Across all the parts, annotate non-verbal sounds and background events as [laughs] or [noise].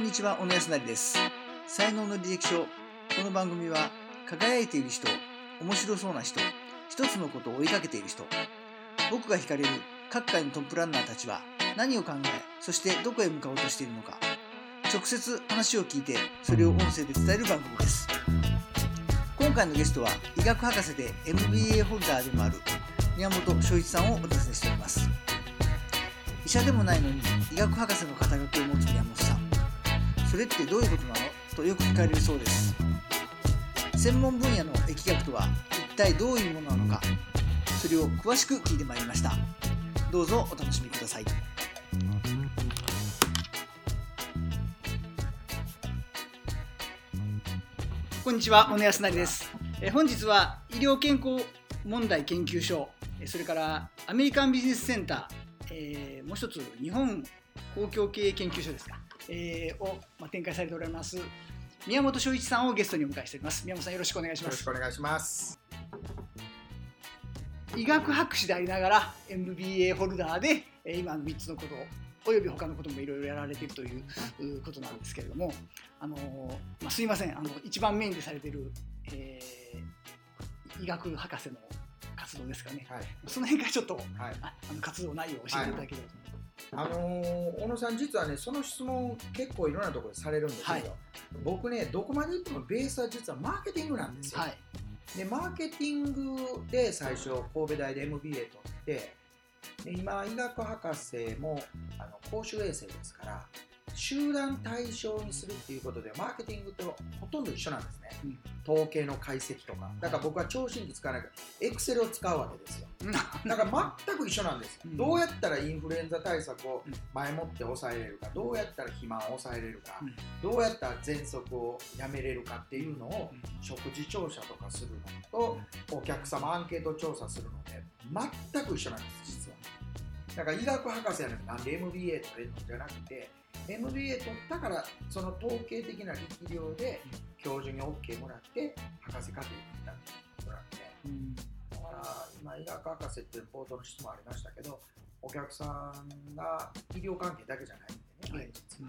んにちは小野康成です。才能の履歴書。この番組は輝いている人面白そうな人一つのことを追いかけている人。僕が惹かれる各界のトップランナーたちは何を考えそしてどこへ向かおうとしているのか。直接話を聞いてそれを音声で伝える番組です。今回のゲストは医学博士で MBA ホルダーでもある宮本翔一さんをお訪ねしております。医者でもないのに医学博士の肩書きを持つ宮本さん。それってどういうことなの？とよく聞かれるそうです。専門分野の疫学とは一体どういうものなのか？それを詳しく聞いてまいりました。どうぞお楽しみください。こんにちは小野康成です。え本日は医療健康問題研究所えそれからアメリカンビジネスセンター、えーもう一つ日本公共経営研究所ですか、えーを、まあ、展開されておられます宮本翔一さんをゲストにお迎えしております宮本さんよろしくお願いしよますろしくお願いします。医学博士でありながら MBA ホルダーでえー今の3つのことおよび他のこともいろいろやられているといううことなんですけれども、あのーまあ、すいませんあの一番メインでされている、えー医学博士の活動ですかねはい。その辺からちょっとはい。ああの活動内容を教えていただければと思います。あのー小野さん実はねその質問結構いろんなところでされるんですけど、はい僕ねどこまで行ってもベースは実はマーケティングなんですよ。はいでマーケティングで最初神戸大で MBA 取ってで今医学博士もあの公衆衛生ですから集団対象にするっていうことでマーケティングとほとんど一緒なんですね、うん。統計の解析とか。だから僕は聴診器使わないからエクセルを使うわけですよ。だから全く一緒なんです、うん。どうやったらインフルエンザ対策を前もって抑えれるかどうやったら肥満を抑えれるか、うん。どうやったら喘息をやめれるかっていうのを食事調査とかするのとお客様アンケート調査するので全く一緒なんです実は。だから医学博士なのになんで MBA 取れるのじゃなくて MBA 取ったからその統計的な力量で教授に OK もらって博士課程に行ったっていうことなんで。うん。だから今医学博士っていう冒頭の質問ありましたけどお客さんが医療関係だけじゃないんでね、はい。現実。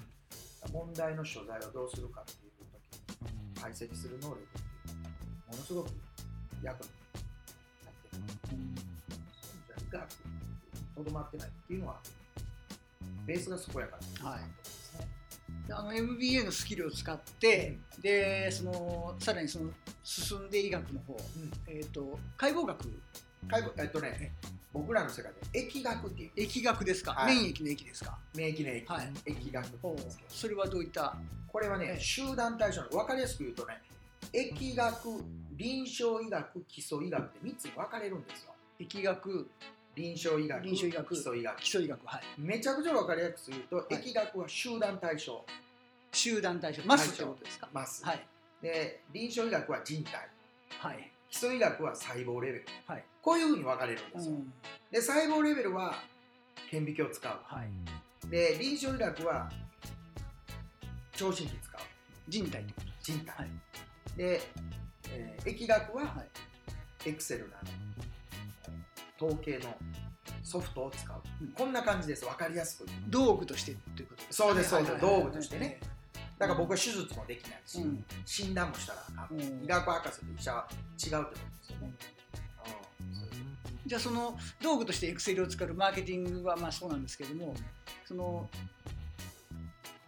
問題の所在をどうするかっていう時に解析する能力っていうのはものすごく役になってる。そういう意味じゃ医学にとどまってないっていうのはベースがそこやから。はい。あの MBA のスキルを使って、でそのさらにその進んで医学の方、うん。えー、と解剖学。介護えっとね僕らの世界で疫学っていう。疫学ですか、はい。免疫の疫ですか？免疫の疫、はい。疫学それはどういった？これはね、集団対象の分かりやすく言うとね、疫学、臨床医学、基礎医学って3つに分かれるんですよ。疫学臨床医学、臨床医学。基礎医学。基。礎医学はい。めちゃくちゃ分かりやすく言うと、い。疫学は集団対象、集団対象。マスってことですか？マス。はい。で、臨床医学は人体、はい、基礎医学は細胞レベル。はい。こういうふうに分かれるんですよ。うん。で、細胞レベルは顕微鏡を使う。はい、で、臨床医学は聴診器使う。人体ってこと人体。はい。で、えー疫学ははい。エクセルなの統計のソフトを使う、うん。こんな感じです。分かりやすく。道具としてということですかそうですそうです。はいはいはい道具としてね。だから僕は手術もできないし、うん。診断もしたらあかん、うん。医学博士と医者は違うってことですよね、じゃあその道具としてエクセルを使う。マーケティングはまあそうなんですけどもその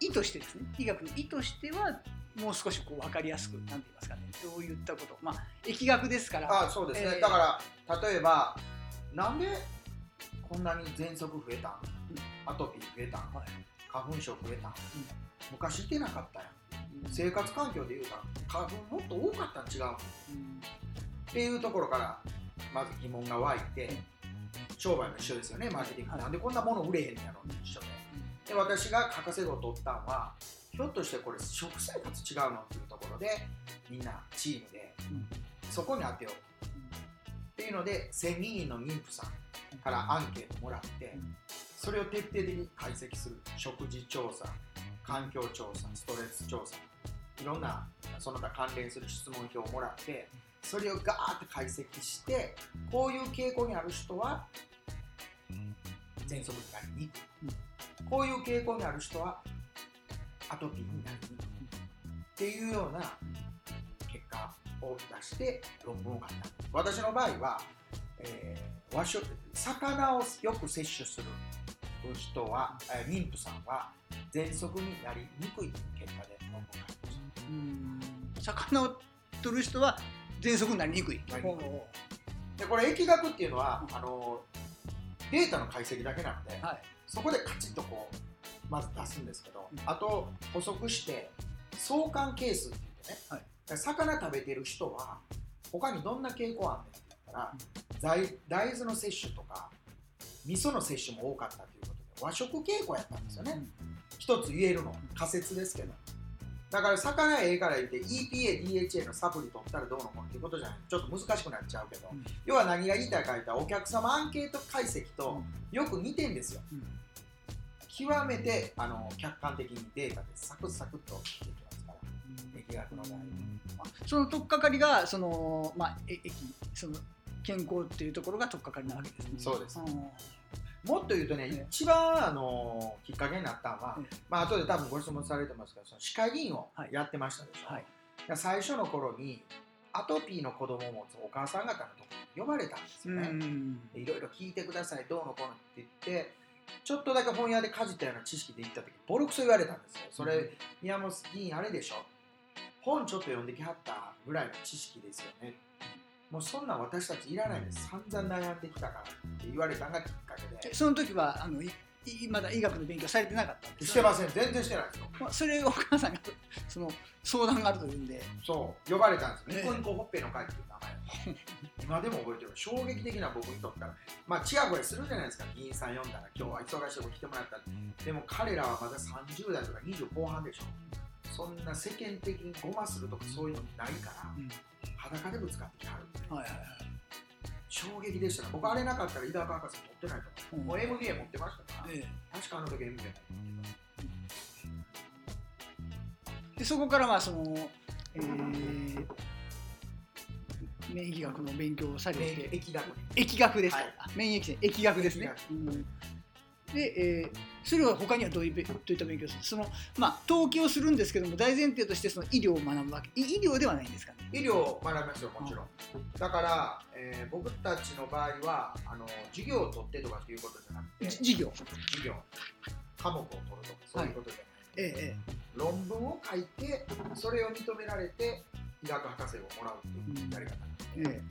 意としてですね。医学の意としてはもう少しこう分かりやすくなんて言いますかね。どういったこと。まあ疫学ですから。あそうですね、えーだから例えばなんでこんなに喘息増えたん？アトピー増えたん？はい。花粉症増えたん、昔いてなかったやん。生活環境でいうたら花粉もっと多かったん違ううん。っていうところからまず疑問が湧いて商売も一緒ですよねマーケティング、はい。なんでこんなもの売れへんのやろって一緒で。で私が博士号を取ったのはひょっとしてこれ食生活違うのっていうところでみんなチームでうん。そこに当てようっていうので1000人の妊婦さんからアンケートもらってうん。それを徹底的に解析する。食事調査環境調査ストレス調査いろんなその他関連する質問票をもらってそれをガーッと解析してこういう傾向にある人は喘息になりに。くいこういう傾向にある人はアトピーになりに。くいっていうような結果を出して論文を書いた。私の場合は、えー和食魚をよく摂取する人は、えー妊婦さんは喘息になりにくい結果で論文を書いてましたうん。魚を取る人は喘息になりにくい。なりにくい。ほでこれ疫学っていうのはあのデータの解析だけなので、うはい。そこでカチッとこうまず出すんですけど、うん。あと補足して相関係数って言ってね、はい魚食べてる人は他にどんな傾向あんねんって言ったら、大大豆の摂取とか味噌の摂取も多かったということで和食傾向やったんですよね、一つ言えるの仮説ですけど。だから魚ええから言って EPA、DHA のサプリ取ったらどうのこうのっていうことじゃない。ちょっと難しくなっちゃうけど、うん。要は何が言いたいか言ったらお客様アンケート解析とよく似てんですよ。うん。極めてあの客観的にデータでサクサクっと疫学の場合はその取っかかりがそのまあえ駅その健康っていうところが取っかかりなわけですね。そうです。ん。もっと言うとね、ええ。一番あのきっかけになったのは、えまあ後で多分ご質問されてますけどその歯科医院をはい。やってましたでしょ、はい。だから最初の頃にアトピーの子供を持つお母さん方のところに呼ばれたんですよね、いろいろ聞いてくださいどうのこうのって言ってちょっとだけ本屋でかじったような知識で行った時ボロクソ言われたんですよ。それ、宮本議員あれでしょ本ちょっと読んできはったぐらいの知識ですよね。もうそんなん私たちいらないです散々悩んできたからって言われたのがきっかけで。その時はあのまだ医学の勉強されてなかった？んですしてません全然してないですよ。まあそれをお母さんが [laughs] その相談があるというんで。そう呼ばれたんですええ。ニコニコほっぺの会っていう名前今でも覚えてる。衝撃的な僕にとったらまあちやほやするじゃないですか。議員さん呼んだら今日は忙しいとこ来てもらったでも彼らはまだ30代とか20後半でしょそんな世間的にごまするとかそういうのないからうん。裸でぶつかってきはる。んではいはいはい。衝撃でしたね僕あれなかったら医学博士持ってないと思う。もう MBA 持ってましたからえ確かあの時 MBA えでそこからまあその、えー、免疫学の勉強をされ免て。疫学疫学ですか、はい。あ免疫学ですね。疫。うん。で、えーそれは他にはどういどういった勉強をするそのまあ登記をするんですけども大前提としてその医療を学ぶわけ。い医療ではないんですか？ね。医療を学びますよもちろん。だから、えー僕たちの場合はあの授業を取ってとかっていうことじゃなくてじ授業。授業。科目を取るとかそういうことじゃない、ええ論文を書いてそれを認められて医学博士をもらうっていうやり方なんえで、え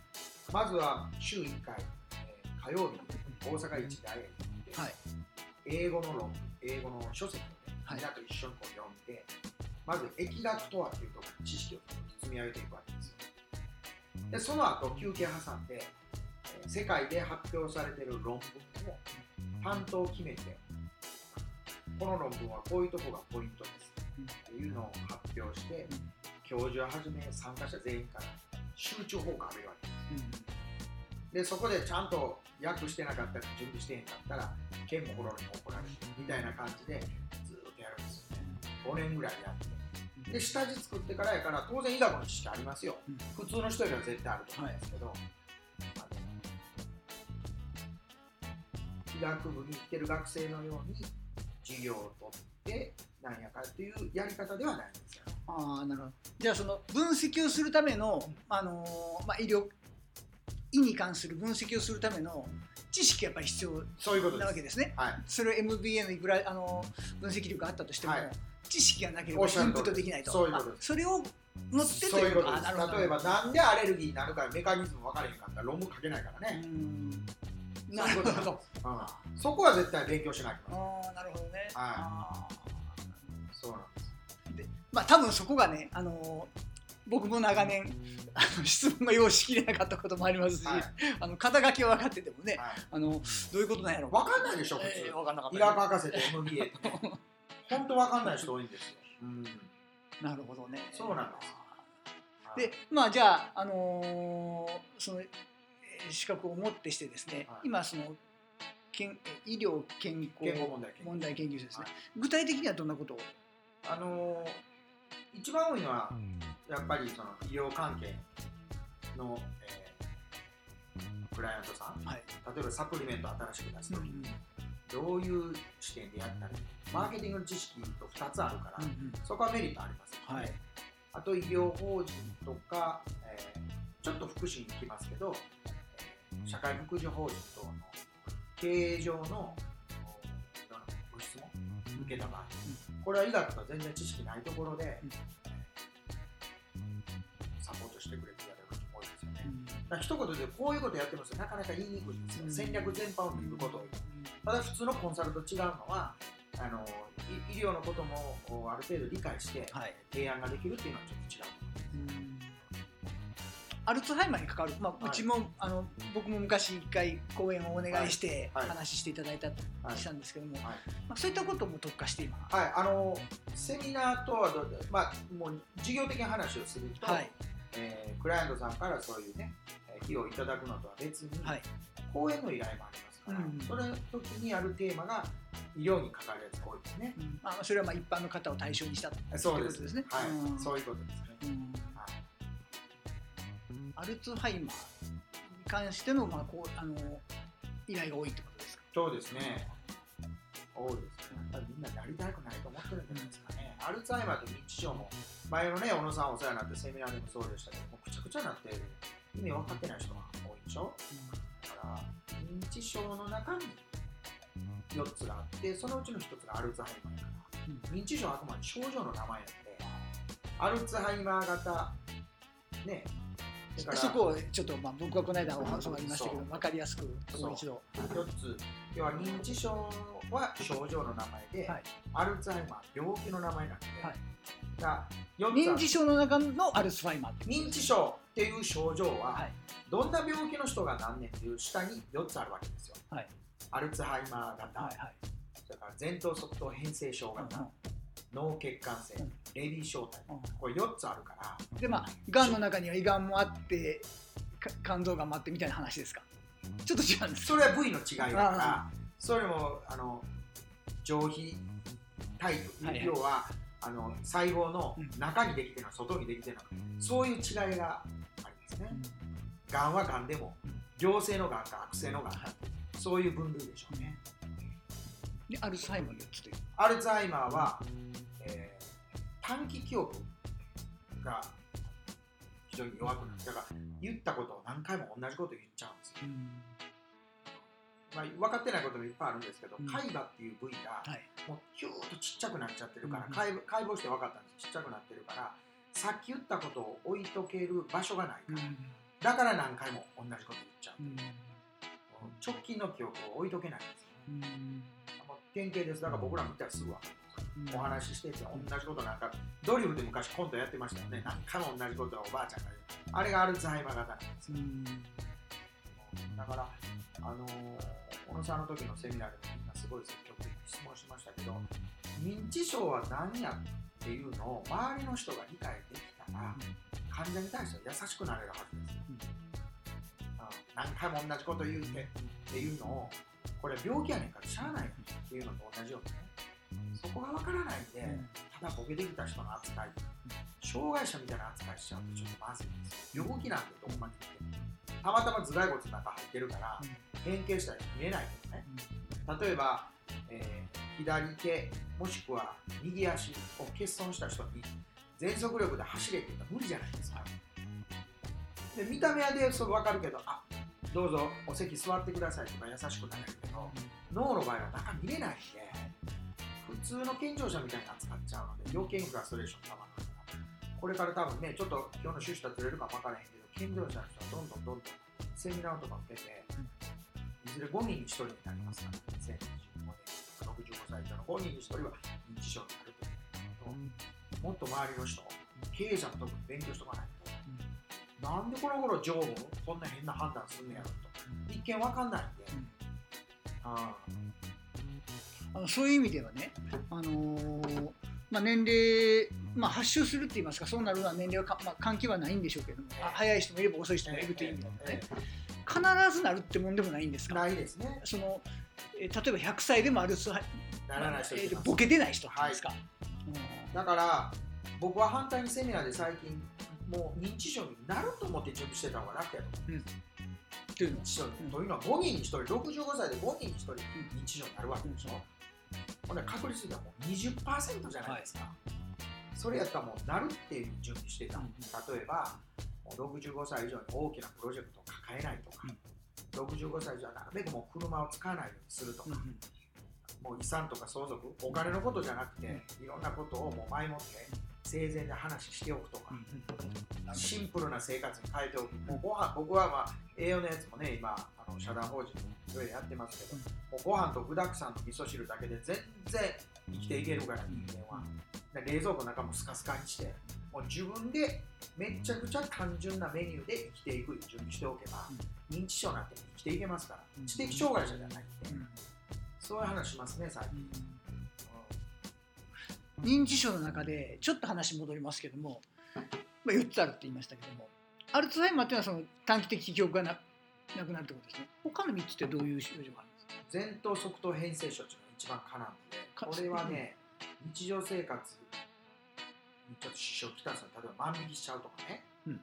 まずは週1回、えー火曜日に大阪一大学に行って、はい英語の論文英語の書籍をねはい。みんなと一緒にこう読んでまず疫学とはっていうところに知識を積み上げていくわけですよ。でその後休憩挟んで、えー世界で発表されている論文を担当を決めてこの論文はこういうところがポイントです。っていうのを発表して教授をはじめ参加者全員から集中報告を浴びるわけですでそこでちゃんと訳してなかったり準備してへんかったら県もコロに怒られてみたいな感じでずーっとやるんですよね。5年ぐらいやって。で下地作ってからやから当然医学の知識ありますよ、うん。普通の人よりは絶対あると思うんですけど、あの医学部に行ってる学生のように授業を取ってなんやかっていうやり方ではないんですよ。ああなるほど。じゃあその分析をするための、あのーまあ、医療医に関する分析をするための知識がやっぱり必要そういうことです。なわけですね。はい。それを MBA のいくら、あのー分析力があったとしても、はい。知識がなければインプットできないと。そういうことです。あそれを持ってそういうことです。例えばなんでアレルギーになるかメカニズム分からへんかったら論文書けないからうね、ん。なるほど。うんそこは絶対勉強しないと。ああなるほどね。あそうなんです。ーまあ多分そこがね、あのー僕も長年あの質問が用意しきれなかったこともありますし、はい。あの肩書きは分かっててもね、はい。あのどういうことなんやろう。分かんないでしょ普通、えー分かんなかった。医学博士と MBA ってね。本当分かんない人多いんですよ、[laughs] うん、なるほどね。そうなんです。で、まあじゃあ、あのーそのえー資格をもってしてですね、はい。今その健医療健康問題研究。問題研究所ですね、はい具体的にはどんなことを、あのー一番多いのはやっぱりその医療関係の、えークライアントさんはい。例えばサプリメント新しく出すときに、どういう視点でやったりマーケティングの知識と2つあるから、うんうん。そこはメリットありますよね、はい。あと医療法人とか、えーちょっと福祉に行きますけど、えー社会福祉法人との経営上のご質問受けた場合、これは医学とか全然知識ないところで、ね。うんだから一言でこういうことやってますとなかなか言いにくいんですよ、うん。戦略全般を見ること。をただ普通のコンサルと違うのはあのい医療のこともある程度理解してはい。提案ができるっていうのはちょっと違う。うん。アルツハイマーに関わる、まあ、はい。うちも、あの僕も昔一回講演をお願いしてはい。はい。話していただいた、はいしたんですけども、はい。まあ、そういったことも特化して今。はい、あのセミナーとはまあもう事業的な話をすると、はい。えークライアントさんからそういうねえー費用をいただくのとは別に、はい。講演の依頼もありますから、うん。それの時にあるテーマが医療に関わるやつが多いですね。うん。まあ、それはまあ一般の方を対象にしたということですね。はい、うん。そういうことですね。うん。はい。アルツハイマーに関しての,、まあ、こうあの依頼が多いってことですか？そうですね。多いですね。やっぱりみんななりたくないと思ってるんじゃないですかね。アルツハイマーと認知症も、前のね、小野さんお世話になってセミナーでもそうでしたけど、もうくちゃくちゃになって意味分かってない人が多いでしょ？だから、認知症の中に4つがあって、そのうちの1つがアルツハイマーだから、認知症はあくまで症状の名前なので、アルツハイマー型、ね、そこをちょっと、まあ、僕はこの間お話がありましたけど分かりやすくもう一度。4つ。要は認知症は症状の名前で、はい。アルツハイマー病気の名前なんで、はい。が4つある。認知症の中のアルツハイマー認知症っていう症状は、はい。どんな病気の人が何年っていう下に4つあるわけですよ。はい。アルツハイマー型、はいはい。それから前頭側頭変性症型、うん脳血管性、うん。レディ小体うん。これ4つあるから。でまあがんの中には胃がんもあってか肝臓がんもあってみたいな話ですか？ちょっと違うんです。それは部位の違いだからあそれもあの上皮タイプ、はいはい。要はあの細胞のうん。中にできてるの外にできてるのそういう違いがありますね。がん。はがんでも良性のがんか悪性のがんかそういう分類でしょうね。でアルツハイマーの4つという。アルツハイマーは、えー短期記憶が非常に弱くなる。だから言ったことを何回も同じこと言っちゃうんですよ。まあ、分かってないこともいっぱいあるんですけど、うん。海馬っていう部位がはい。もうキューッとちっちゃくなっちゃってるから、うん解剖して分かったんです。ちっちゃくなってるからさっき言ったことを置いとける場所がないから、だから何回も同じこと言っちゃう、直近の記憶を置いとけないんですよ、もう典型です。だから僕ら見たらすぐ分かる。お話ししてて同じことなんかドリフで昔コントやってましたよね。何回も同じことをおばあちゃんが言う。あれがアルツハイマー型なんですよだから、あのー小野さんの時のセミナーでもみんなすごい積極的に質問しましたけど、認知症は何やっていうのを周りの人が理解できたら、患者に対しては優しくなれるはずですよ。うん何回も同じこと言うてっていうのを、これ病気やねんからしゃあないよっていうのと同じようにね、そこがわからないで、ただボケてきた人の扱い、障害者みたいな扱いしちゃうとちょっとまずいんですよ。病気なんてどこまで言っても。たまたま頭蓋骨の中入ってるから、変形したら見えないけどね。例えば、えー左手もしくは右足を欠損した人に全速力で走れって言ったら無理じゃないですか。で見た目はでそれ分かるけど、あどうぞお席座ってくださいとか優しくなれるけど、脳の場合は中見れないんで、普通の健常者みたいに扱っちゃうので、余計にフラストレーションたまるこれから多分ね、ちょっと今日の趣旨とはずれるかも分からへんけど、健常者の人はどんどんどんどんセミナーとか受けて、いずれ5人に1人になりますから、2025年とか65歳以上の5人に1人は認知症になるというのと、もっと周りの人、経営者も特に勉強しとかないと、なんでこの頃常務、こんな変な判断すんねやろと、一見わかんないんで、あ。あのそういう意味ではね、あのーまあ、年齢、まあ、発症するって言いますかそうなるのは年齢はか、まあ、関係はないんでしょうけども、あ早い人もいれば遅い人もいるという意味ではね、必ずなるってもんでもないんですか？ないですね。そのえー例えば100歳でもアルツハイならない人いえーボケてない人っていうんですか、だから僕は反対にセミナーで最近もう認知症になると思って準備してた方が楽やと思う、うん。っていうのは？うん。というのは5人に1人65歳で5人に1人認知症になるわけでしょ、ほんで確率がもう20%じゃないですか、それやったらもうなるっていう準備してた、うん例えばもう65歳以上に大きなプロジェクトを抱えないとか、65歳以上はなるべくもう車を使わないようにするとか、もう遺産とか相続お金のことじゃなくて、いろんなことをもう前もって生前で話しておくとか、シンプルな生活に変えておく、もうご飯僕はまあ栄養のやつもね今あの社団法人いろいろやってますけど、もうご飯と具沢山と味噌汁だけで全然生きていけるから人間は、で冷蔵庫の中もスカスカにしてもう自分でめっちゃくちゃ単純なメニューで生きていく準備しておけば、認知症になっても生きていけますから、うん。知的障害者じゃないん。で、うん。そういう話しますね最近、認知症の中でちょっと話戻りますけども、まあ、4つあるって言いましたけどもアルツハイマーっていうのはその短期的記憶がななくなるってことですね。他の3つってどういう症状があるんですか？前頭側頭変性症っていうのが一番可なんでかこれはね日常生活にちょっと支障をきたすの例えば万引きしちゃうとかね、うん。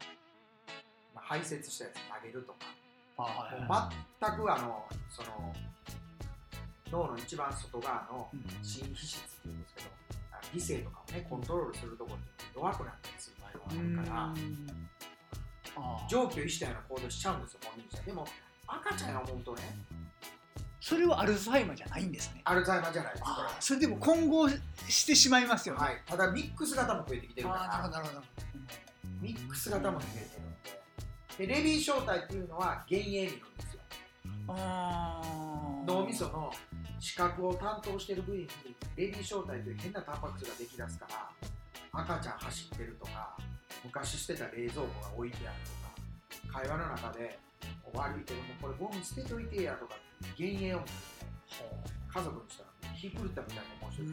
まあ、排泄したやつ投げるとか、あはい全くあのその脳の一番外側のうん。心皮質っていうんですけどあ理性とかをねコントロールするところって弱くなったりする場合があるから、上気を逸したような行動しちゃうんですよ本人自体でも赤ちゃんが思うとねそれはアルツハイマーじゃないんですね。アルツハイマーじゃないですこれ。あーそれでも混合してしまいますよね、はい、ただミックス型も増えてきてるから。なるほどミックス型も増えてる。のででレビー小体っていうのは幻影見るんですよ。脳みその視覚を担当している部位にレビー小体という変なタンパク質ができだすから赤ちゃん走ってるとか昔捨てた冷蔵庫が置いてあるとか会話の中で「悪いけどもこれゴミ捨てといてや」とかっていう幻影を見て家族にしたらひっくるったみたいな面白い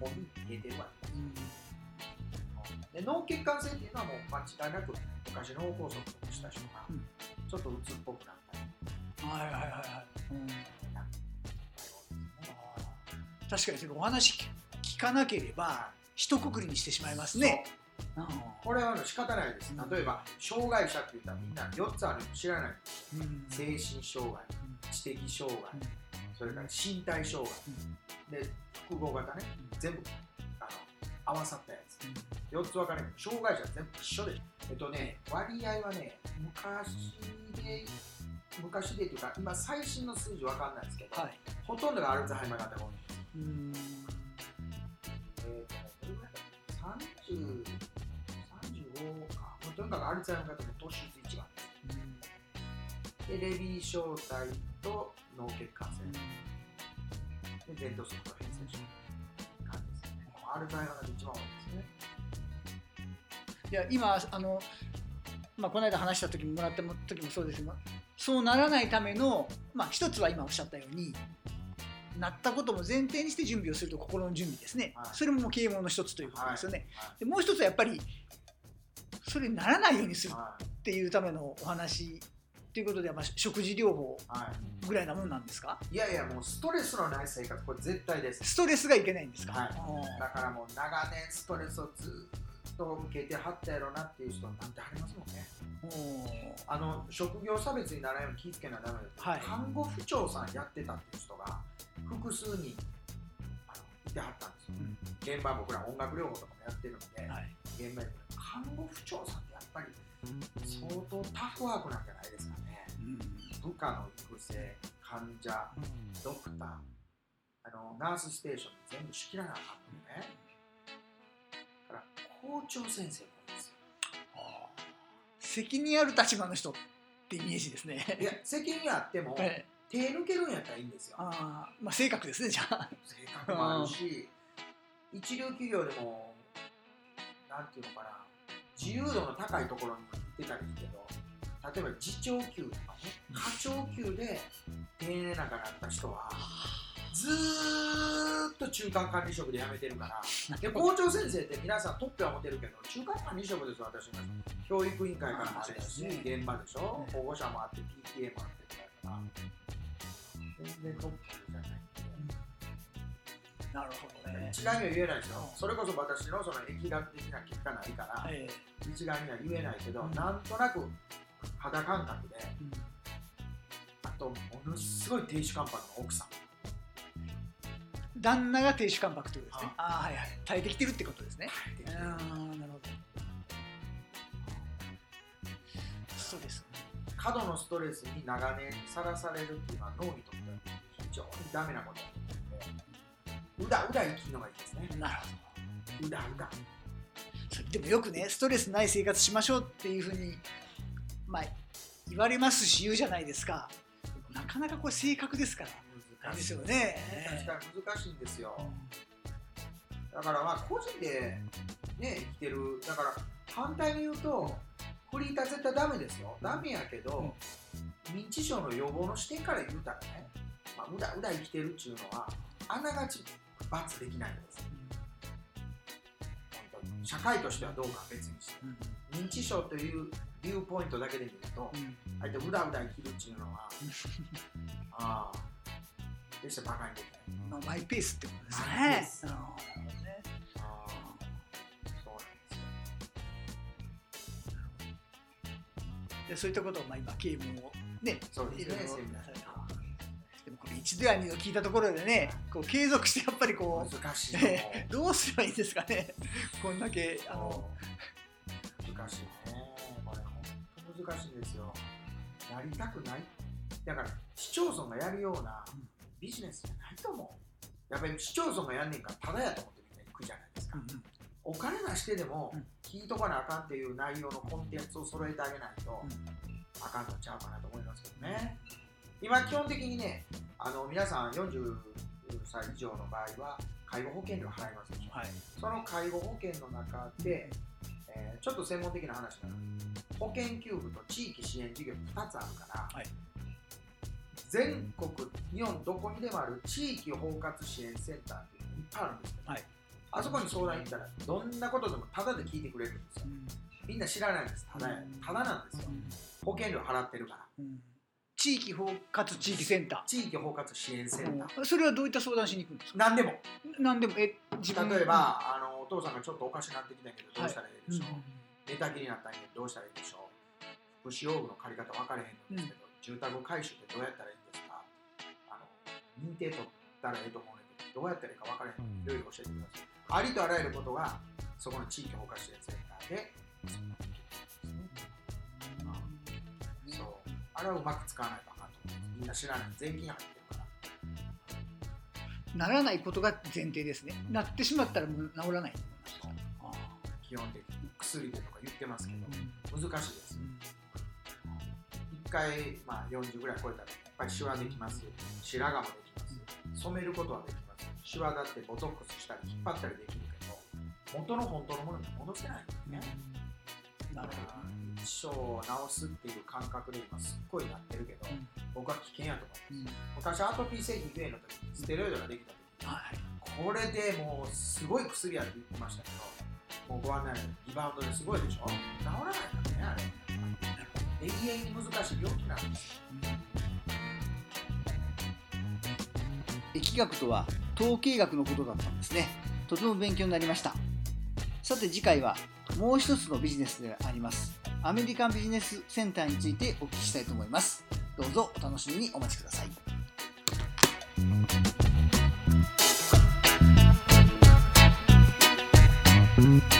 本人に見えてるわけですで脳血管性っていうのはもう間違いなく昔脳梗塞とかした人がちょっと鬱っぽくなったり。はいはいはいはい、うん。確かにそのお話聞かなければ一括りにしてしまいますね。これは仕方ないです。例えば障害者って言ったらみんな4つあるの知らない。うん。精神障害知的障害それから身体障害。で複合型ね。全部あの合わさったやつ。4つ分かれる。障害者全部一緒で。えっとね割合はね昔で昔でっていうか今最新の数字分かんないですけど、はい。ほとんどがアルツハイマー型。が多いうん。えーとどれぐらいだった30 35か。もうとにかくアルツハイマー型も突出一番。でレビー小体と脳血管性で前頭側頭変性症感じですね。アルツハイマー型一番多いですね。いや今あの、まあ、この間話した時ももらった時もそうですけどそうならないための、まあ、一つは今おっしゃったようになったことも前提にして準備をすると心の準備ですね、はい。それも啓蒙の一つということですよね、はでもう一つはやっぱりそれにならないようにするいはっていうためのお話ということでは、まあ、食事療法いはいぐらいなもんなんですか？いやいやもうストレスのない生活これ絶対です。ストレスがいけないんですか、だからもう長年ストレスをずっと受けてはったやろなっていう人なんてありますもんね。あの職業差別にならないように気ぃつけなダメです、はい。看護婦長さんやってたっていう人が複数人あのいてはったんですよ、現場僕ら音楽療法とかもやってるので、はい。現場に看護婦長さんってやっぱり相当タフワークなんじゃないですかね。部下の育成患者ドクターあのナースステーション全部仕切らなあかんのね。だから校長先生もいですよ。責任ある立場の人ってイメージですね。いや責任あってもええ手抜けるんやったらいいんですよ。あーまあ性格ですねじゃあ。性格もあるし一流企業でもなんていうのかな自由度の高いところに行ってたらいいけど例えば次長級とかね課長級で定年なんかなった人はずーっと中間管理職で辞めてるからで校長先生って皆さんトップは持てるけど中間管理職ですよ私の教育委員会からもあれだし現場でしょ？ね保護者もあって PTA もあってってやか。ら全然トップじゃないなるほどね。一概には言えないですよそれこそ私のその疫学的な結果ないからえ一概には言えないけど、うんなんとなく肌感覚でえうん。とものすごい亭主関白の奥さん。旦那が亭主関白ということですね。ああ。あはいはい。耐えてきてるってことですね。ああなるほど。そうです過度のストレスに長年さらされるっていうのは脳にとっては非常にダメなこと。だと思うのでうだうだ生きるのがいいですね。なるほど。うだうだ。でもよくねストレスない生活しましょうっていうふうにまあ言われますし言うじゃないですか。なかなかこれ正確ですから。難しいですよね。確かに難しいんですよ。だからまあ個人でね生きてる。だから反対に言うとフリーター絶対ダメですよ。ダメやけど、認知症の予防の視点から言うたらね、まあ、うだうだ生きてるっていうのはあながち罰できないんです。本当に。社会としてはどうかは別にして。うん。認知症というビューポイントだけで見るとうん。相手うだうだ生きるっていうのは [laughs] ああ決してバカにできない。まあマイペースってことですねでそういったことをまあ今啓蒙をねそうですね。いろいろでもこれ一度や二度聞いたところでねこう継続してやっぱりこ難しいのう [laughs] どうすればいいんですかね。こんだけあの難しいね。これ本当難しいんですよ。やりたくない。だから市町村がやるようなうん。ビジネスじゃないと思う。やっぱり市町村がやんねんからただやと思ってみんな行くじゃないですか、うんお金なしてでもうん。聞いとかなあかんっていう内容のコンテンツを揃えてあげないとうん。あかんのちゃうかなと思いますけどね。今基本的にねあの皆さん40歳以上の場合は介護保険料払いますでしょ。はい。その介護保険の中で、えーちょっと専門的な話だな。保険給付と地域支援事業2つあるから、はい。全国日本どこにでもある地域包括支援センターっていうのがいっぱいあるんですよ、はいあそこに相談行ったらどんなことでもタダで聞いてくれるんですよ。みんな知らないんです。ただやただなんですよ。保険料払ってるから。うん。地域包括地域センタ地域包括支援センター、ーそれはどういった相談しに行くんですか？何でも。何でも。え自分。例えば、あのお父さんがちょっとおかしなってきたけどどうしたらいいでしょう、うん。寝たきりになったんやけどどうしたらいいでしょう？福祉用具の借り方分かれへんのですけど、住宅回収ってどうやったらいいんですか？あの認定取ったらええと思うんだけどどうやったらいいか分からへんのでいろいろ教えてくださいありとあらゆることがそこの地域包括支援センターでそう。あれはうまく使わないとあかんとみんな知らない。税金入ってるから。ならないことが前提ですねなってしまったらもう治らないあ基本的に薬でとか言ってますけどー難しいです一回、まあ、40ぐらい超えたらやっぱりシワできます。白髪もできます。染めることはできますシワだってボトックスしたり引っ張ったりできるけど元の本当のものに戻せないんですね。なるほど。認知症を治すっていう感覚で今すっごいなってるけど、うん。僕は危険やと思いうん。ます昔アトピー性皮膚炎の時にステロイドができた時にはいこれでもうすごい薬やって言ってましたけどもうご案内のリバウンドですごいでしょ。治らないからねあれ。永遠に難しい病気なんです疫学とは統計学のことだったんですね。とても勉強になりました。さて次回はもう一つのビジネスであります。アメリカンビジネスセンターについてお聞きしたいと思います。どうぞお楽しみにお待ちください。Mm-hmm.